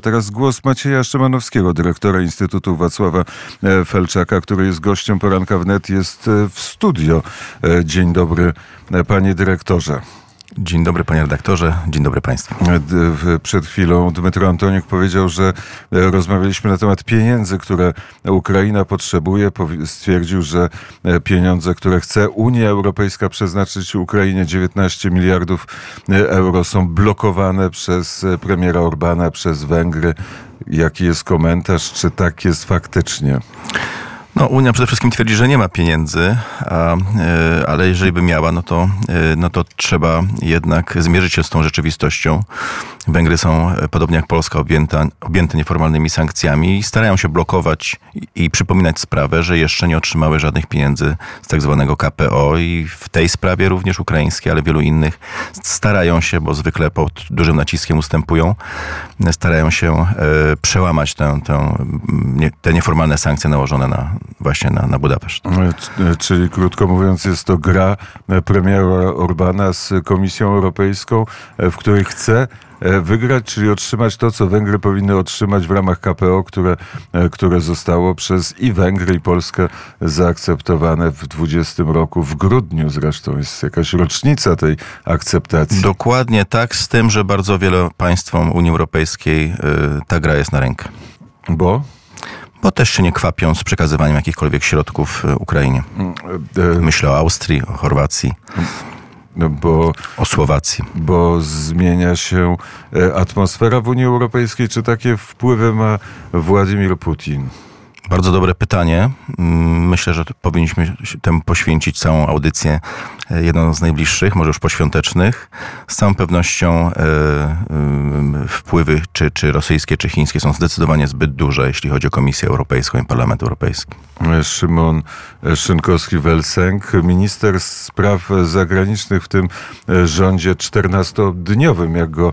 Teraz głos Macieja Szymanowskiego, dyrektora Instytutu Wacława e, Felczaka, który jest gościem poranka wnet, jest e, w studio. E, dzień dobry, panie dyrektorze. Dzień dobry panie redaktorze, dzień dobry państwu. Przed chwilą Dmytro Antoniuk powiedział, że rozmawialiśmy na temat pieniędzy, które Ukraina potrzebuje. Stwierdził, że pieniądze, które chce Unia Europejska przeznaczyć Ukrainie 19 miliardów euro są blokowane przez premiera Orbana, przez Węgry. Jaki jest komentarz? Czy tak jest faktycznie? No, Unia przede wszystkim twierdzi, że nie ma pieniędzy, a, e, ale jeżeli by miała, no to, e, no to trzeba jednak zmierzyć się z tą rzeczywistością. Węgry są, e, podobnie jak Polska, objęta, objęte nieformalnymi sankcjami i starają się blokować i, i przypominać sprawę, że jeszcze nie otrzymały żadnych pieniędzy z tak zwanego KPO i w tej sprawie również ukraińskiej, ale wielu innych starają się, bo zwykle pod dużym naciskiem ustępują, starają się przełamać tę, tę, te nieformalne sankcje nałożone na, właśnie na, na Budapeszt. E, czyli krótko mówiąc, jest to gra premiera Orbana z Komisją Europejską, w której chce E, wygrać, czyli otrzymać to, co Węgry powinny otrzymać w ramach KPO, które, e, które zostało przez i Węgry, i Polskę zaakceptowane w 20 roku, w grudniu zresztą. Jest jakaś rocznica tej akceptacji. Dokładnie tak, z tym, że bardzo wiele państwom Unii Europejskiej e, ta gra jest na rękę. Bo? Bo też się nie kwapią z przekazywaniem jakichkolwiek środków Ukrainie. Mm, Myślę o Austrii, o Chorwacji. No bo, o Słowacji. Bo zmienia się atmosfera w Unii Europejskiej. Czy takie wpływy ma Władimir Putin? Bardzo dobre pytanie. Mm, myślę, że powinniśmy temu poświęcić całą audycję, e, jedną z najbliższych, może już poświątecznych. Z całą pewnością e, e, wpływy czy, czy rosyjskie, czy chińskie są zdecydowanie zbyt duże, jeśli chodzi o Komisję Europejską i Parlament Europejski. Szymon Szynkowski-Welsenk, minister spraw zagranicznych w tym rządzie 14-dniowym, jak go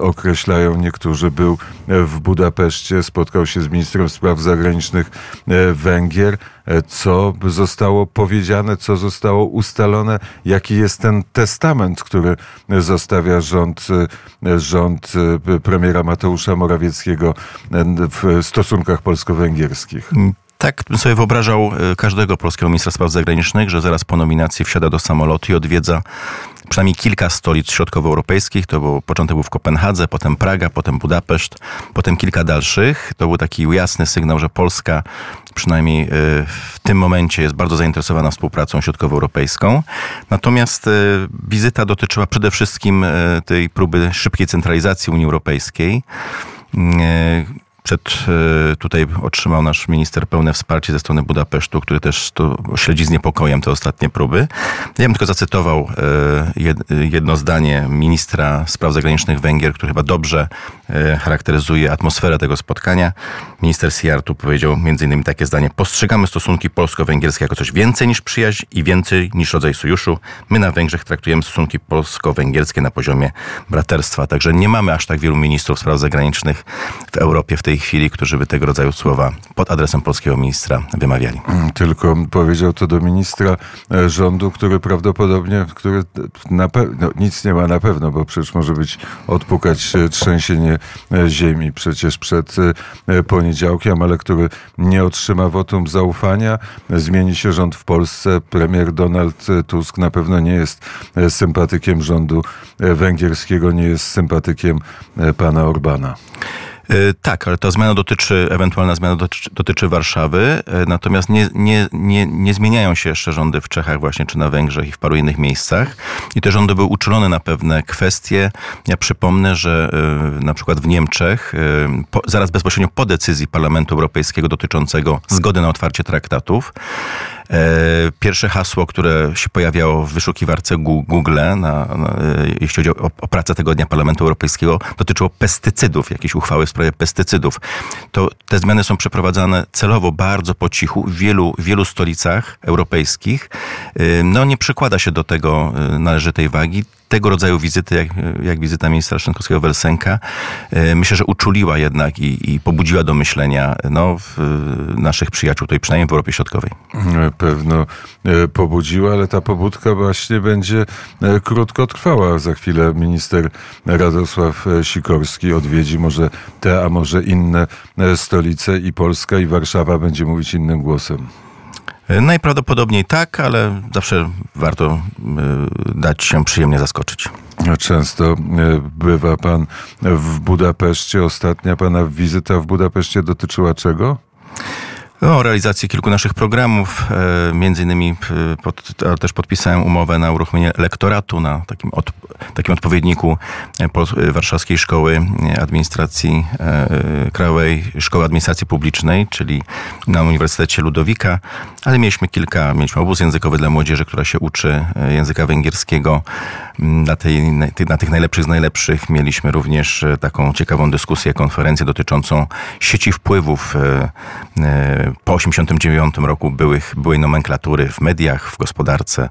określają niektórzy, był w Budapeszcie, spotkał się z ministrem spraw zagranicznych E, Węgier. E, co zostało powiedziane, co zostało ustalone, jaki jest ten testament, który zostawia rząd, e, rząd premiera Mateusza Morawieckiego w stosunkach polsko-węgierskich. Mm, tak bym sobie wyobrażał każdego polskiego ministra spraw zagranicznych, że zaraz po nominacji wsiada do samolotu i odwiedza przynajmniej kilka stolic środkowoeuropejskich. To był, początek był w Kopenhadze, potem Praga, potem Budapeszt, potem kilka dalszych. To był taki jasny sygnał, że Polska przynajmniej e, w tym momencie jest bardzo zainteresowana współpracą środkowoeuropejską. Natomiast e, wizyta dotyczyła przede wszystkim e, tej próby szybkiej centralizacji Unii Europejskiej przed, e, tutaj otrzymał nasz minister pełne wsparcie ze strony Budapesztu, który też to śledzi z niepokojem te ostatnie próby. Ja bym tylko zacytował e, jedno zdanie ministra spraw zagranicznych Węgier, który chyba dobrze e, charakteryzuje atmosferę tego spotkania. Minister Siartu powiedział innymi takie zdanie. Postrzegamy stosunki polsko-węgierskie jako coś więcej niż przyjaźń i więcej niż rodzaj sojuszu. My na Węgrzech traktujemy stosunki polsko-węgierskie na poziomie braterstwa. Także nie mamy aż tak wielu ministrów spraw zagranicznych w Europie w tej tej chwili, którzy by tego rodzaju słowa pod adresem polskiego ministra wymawiali. Mm, tylko powiedział to do ministra e, rządu, który prawdopodobnie, który na no, nic nie ma na pewno, bo przecież może być odpukać trzęsienie e, ziemi przecież przed e, poniedziałkiem, ale który nie otrzyma wotum zaufania. Zmieni się rząd w Polsce. Premier Donald Tusk na pewno nie jest sympatykiem rządu węgierskiego, nie jest sympatykiem pana Orbana. E, tak, ale ta zmiana dotyczy, ewentualna zmiana dotyczy, dotyczy Warszawy, e, natomiast nie, nie, nie, nie zmieniają się jeszcze rządy w Czechach właśnie, czy na Węgrzech i w paru innych miejscach. I te rządy były uczulone na pewne kwestie. Ja przypomnę, że e, na przykład w Niemczech, po, zaraz bezpośrednio po decyzji Parlamentu Europejskiego dotyczącego zgody na otwarcie traktatów, Pierwsze hasło, które się pojawiało w wyszukiwarce Google, na, na, jeśli chodzi o, o pracę tego dnia Parlamentu Europejskiego, dotyczyło pestycydów, jakieś uchwały w sprawie pestycydów. To te zmiany są przeprowadzane celowo bardzo po cichu w wielu, wielu stolicach europejskich. No nie przykłada się do tego należytej wagi tego rodzaju wizyty, jak, jak wizyta ministra Szynkowskiego Welsenka, e, myślę, że uczuliła jednak i, i pobudziła do myślenia no, naszych przyjaciół, tutaj przynajmniej w Europie Środkowej. Pewno e, pobudziła, ale ta pobudka właśnie będzie e, krótko trwała. Za chwilę minister Radosław Sikorski odwiedzi może te, a może inne stolice i Polska i Warszawa będzie mówić innym głosem. Najprawdopodobniej tak, ale zawsze warto dać się przyjemnie zaskoczyć. Często bywa pan w Budapeszcie. Ostatnia pana wizyta w Budapeszcie dotyczyła czego? No, realizacji kilku naszych programów, e, między innymi e, pod, też podpisałem umowę na uruchomienie lektoratu na takim, od, takim odpowiedniku e, Warszawskiej Szkoły Administracji Krajowej Szkoły Administracji Publicznej, czyli na Uniwersytecie Ludowika, ale mieliśmy kilka, mieliśmy obóz językowy dla młodzieży, która się uczy języka węgierskiego. Na, tej, na tych najlepszych z najlepszych mieliśmy również taką ciekawą dyskusję, konferencję dotyczącą sieci wpływów po 89 roku byłych, byłej nomenklatury w mediach, w gospodarce,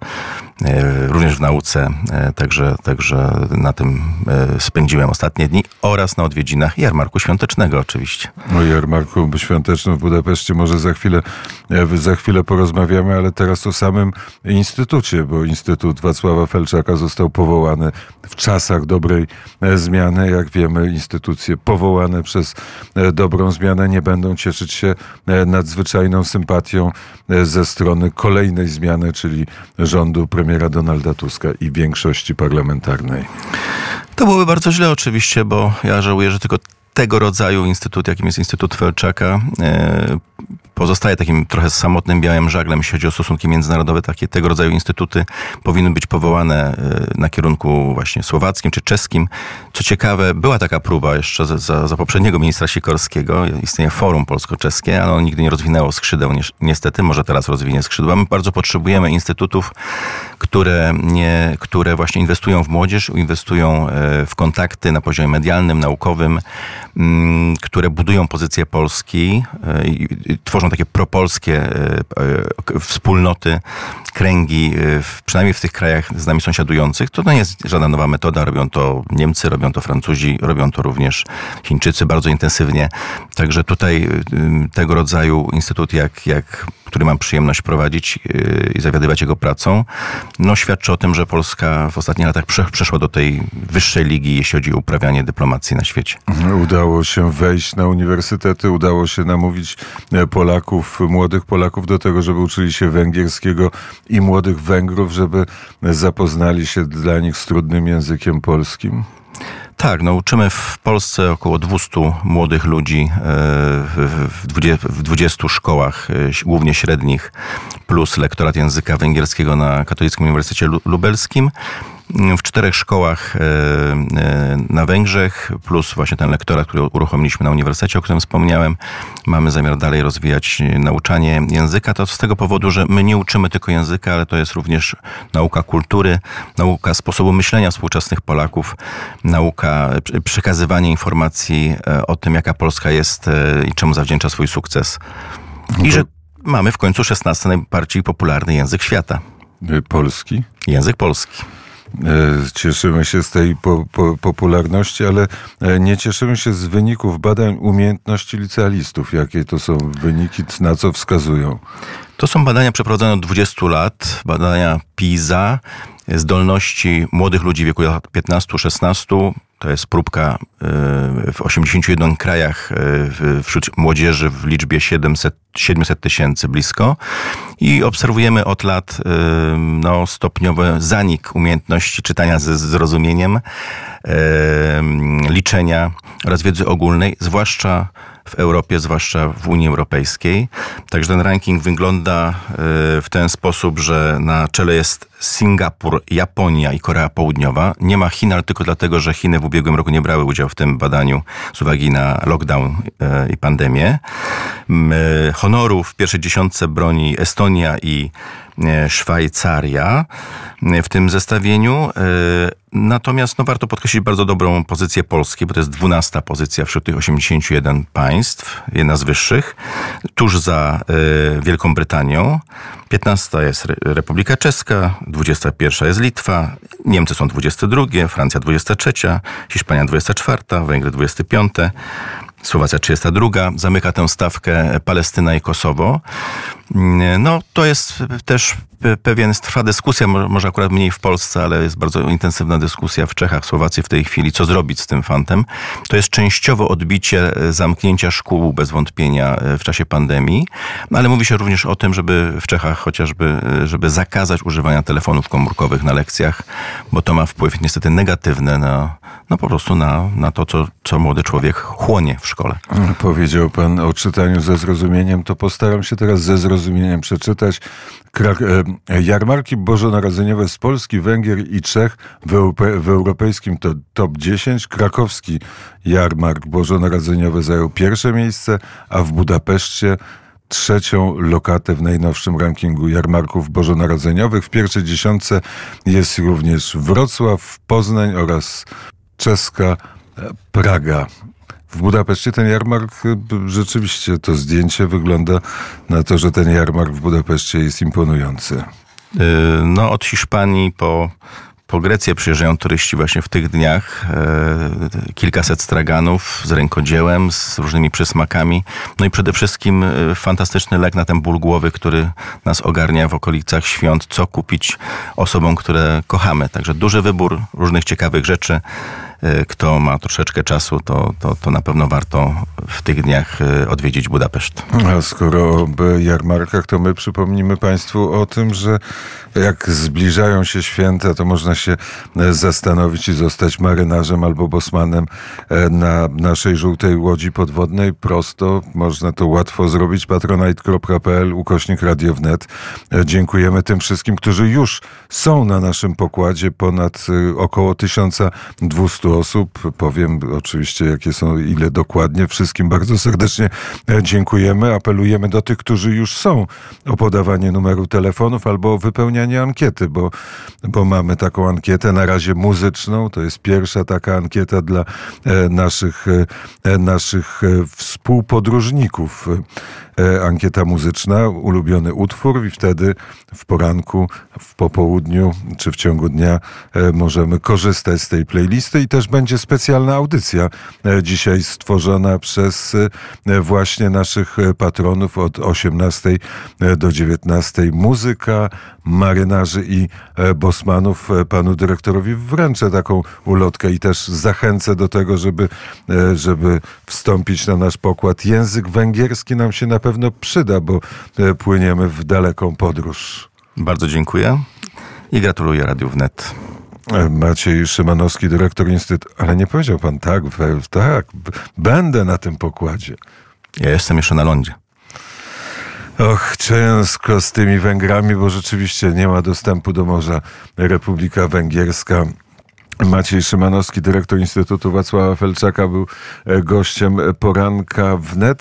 również w nauce. E, także, także na tym e, spędziłem ostatnie dni oraz na odwiedzinach jarmarku świątecznego oczywiście. O jarmarku świątecznym w Budapeszcie może za chwilę, za chwilę porozmawiamy, ale teraz o samym Instytucie, bo Instytut Wacława Felczaka został powołany w czasach dobrej zmiany. Jak wiemy, instytucje powołane przez dobrą zmianę nie będą cieszyć się nadzwyczajną sympatią e, ze strony kolejnej zmiany, czyli rządu premiera Donalda Tuska i większości parlamentarnej. To byłoby bardzo źle oczywiście, bo ja żałuję, że tylko tego rodzaju instytut, jakim jest Instytut Felczaka, e, pozostaje takim trochę samotnym białym żaglem, jeśli chodzi o stosunki międzynarodowe. Takie tego rodzaju instytuty powinny być powołane e, na kierunku właśnie słowackim czy czeskim. Co ciekawe, była taka próba jeszcze za, za poprzedniego ministra Sikorskiego. Istnieje forum polsko-czeskie, ale ono nigdy nie rozwinęło skrzydeł. Niestety, może teraz rozwinie skrzydła. My bardzo potrzebujemy instytutów, które, nie, które właśnie inwestują w młodzież, inwestują e, w kontakty na poziomie medialnym, naukowym, które budują pozycję Polski e, tworzą takie propolskie e, e, wspólnoty, kręgi, przynajmniej w tych krajach z nami sąsiadujących, to nie jest żadna nowa metoda. Robią to Niemcy, robią to Francuzi, robią to również Chińczycy bardzo intensywnie. Także tutaj tego rodzaju instytut, jak, jak, który mam przyjemność prowadzić i zawiadywać jego pracą, no świadczy o tym, że Polska w ostatnich latach przeszła do tej wyższej ligi, jeśli chodzi o uprawianie dyplomacji na świecie. Udało się wejść na uniwersytety, udało się namówić Polaków, młodych Polaków do tego, żeby uczyli się węgierskiego i młodych Węgrów, żeby zapoznali się dla nich z trudnym językiem polskim? Tak, no uczymy w Polsce około 200 młodych ludzi e, w 20, w 20 szkołach, e, głównie średnich, plus lektorat języka węgierskiego na Katolickim Uniwersytecie Lubelskim w czterech szkołach e, e, na Węgrzech, plus właśnie ten lektorat, który uruchomiliśmy na uniwersytecie, o którym wspomniałem. Mamy zamiar dalej rozwijać nauczanie języka. To z tego powodu, że my nie uczymy tylko języka, ale to jest również nauka kultury, nauka sposobu myślenia współczesnych Polaków, nauka przekazywania informacji e, o tym, jaka Polska jest i czemu zawdzięcza swój sukces. I że mamy w końcu 16 najbardziej popularny język świata. Polski? Język polski. E, cieszymy się z tej po, po, popularności, ale e, nie cieszymy się z wyników badań umiejętności licealistów. Jakie to są wyniki, na co wskazują? To są badania przeprowadzone od 20 lat, badania PISA, zdolności młodych ludzi w wieku lat 15-16 to jest próbka e, w 81 krajach e, wśród młodzieży w liczbie 700, 700 tysięcy blisko. I obserwujemy od lat e, no, stopniowy zanik umiejętności czytania ze zrozumieniem, liczenia oraz wiedzy ogólnej, zwłaszcza w Europie, zwłaszcza w Unii Europejskiej. Także ten ranking wygląda e, w ten sposób, że na czele jest Singapur, Japonia i Korea Południowa. Nie ma Chin, ale tylko dlatego, że Chiny w ubiegłym roku nie brały udziału w tym badaniu z uwagi na lockdown e, i pandemię. e, honoru w pierwszej dziesiątce broni Estonia i Szwajcaria e, w tym zestawieniu. E, Natomiast no, warto podkreślić bardzo dobrą pozycję Polski, bo to jest 12 pozycja wśród tych 81 państw, jedna z wyższych, tuż za e, Wielką Brytanią. 15 jest Re- Republika Czeska, 21 jest Litwa, Niemcy są 22, Francja 23, Hiszpania 24, Węgry 25. Słowacja 32, zamyka tę stawkę Palestyna i Kosowo. No, to jest też pe- pewien, trwa dyskusja, mo- może akurat mniej w Polsce, ale jest bardzo intensywna dyskusja w Czechach, Słowacji w tej chwili, co zrobić z tym fantem. To jest częściowo odbicie e, zamknięcia szkół bez wątpienia e, w czasie pandemii, ale mówi się również o tym, żeby w Czechach chociażby, e, żeby zakazać używania telefonów komórkowych na lekcjach, bo to ma wpływ niestety negatywny na, no po prostu na, na to, co, co młody człowiek chłonie w szkole. Powiedział pan o czytaniu ze zrozumieniem, to postaram się teraz ze zrozumieniem przeczytać. Krak- e, jarmarki bożonarodzeniowe z Polski, Węgier i Czech w, w europejskim to top 10. Krakowski jarmark bożonarodzeniowy zajął pierwsze miejsce, a w Budapeszcie trzecią lokatę w najnowszym rankingu jarmarków bożonarodzeniowych. W pierwszej dziesiątce jest również Wrocław, Poznań oraz czeska e, Praga. W Budapeszcie ten jarmark, y, rzeczywiście to zdjęcie wygląda na to, że ten jarmark w Budapeszcie jest imponujący. Y, No, od Hiszpanii po, po Grecję przyjeżdżają turyści właśnie w tych dniach. E, Kilkaset straganów z rękodziełem, z różnymi przysmakami. No i przede wszystkim fantastyczny lek na ten ból głowy, który nas ogarnia w okolicach świąt. Co kupić osobom, które kochamy. Także duży wybór różnych ciekawych rzeczy. E, Kto ma troszeczkę czasu, to, to, to na pewno warto w tych dniach e, odwiedzić Budapeszt. A skoro o jarmarkach, to my przypomnimy Państwu o tym, że jak zbliżają się święta, to można się e, zastanowić i zostać marynarzem albo bosmanem na naszej żółtej łodzi podwodnej. Prosto, można to łatwo zrobić. patronite.pl, ukośnik Radio Wnet. E, Dziękujemy tym wszystkim, którzy już są na naszym pokładzie. Ponad około 1200 osób. Powiem oczywiście, jakie są, ile dokładnie. Wszystkim bardzo serdecznie e, dziękujemy. Apelujemy do tych, którzy już są o podawanie numeru telefonów albo o wypełnianie ankiety, bo, bo mamy taką ankietę na razie muzyczną. To jest pierwsza taka ankieta dla e, naszych, e, naszych współpodróżników. Ankieta muzyczna, ulubiony utwór, i wtedy w poranku, w popołudniu czy w ciągu dnia możemy korzystać z tej playlisty i też będzie specjalna audycja e, dzisiaj stworzona przez e, właśnie naszych e, patronów od 18 do 19. Muzyka, marynarzy i bosmanów. Panu dyrektorowi wręczę taką ulotkę i też zachęcę do tego, żeby, żeby wstąpić na nasz pokład. Język węgierski nam się na pewno przyda, bo płyniemy w daleką podróż. Bardzo dziękuję i gratuluję Radiu Wnet. Maciej Szymanowski, dyrektor Instytutu. Ale nie powiedział pan tak, we, tak, będę na tym pokładzie. Ja jestem jeszcze na lądzie. Och, ciężko z tymi Węgrami, bo rzeczywiście nie ma dostępu do morza Republika Węgierska. Maciej Szymanowski, dyrektor Instytutu Wacława Felczaka, był e, gościem poranka wnet.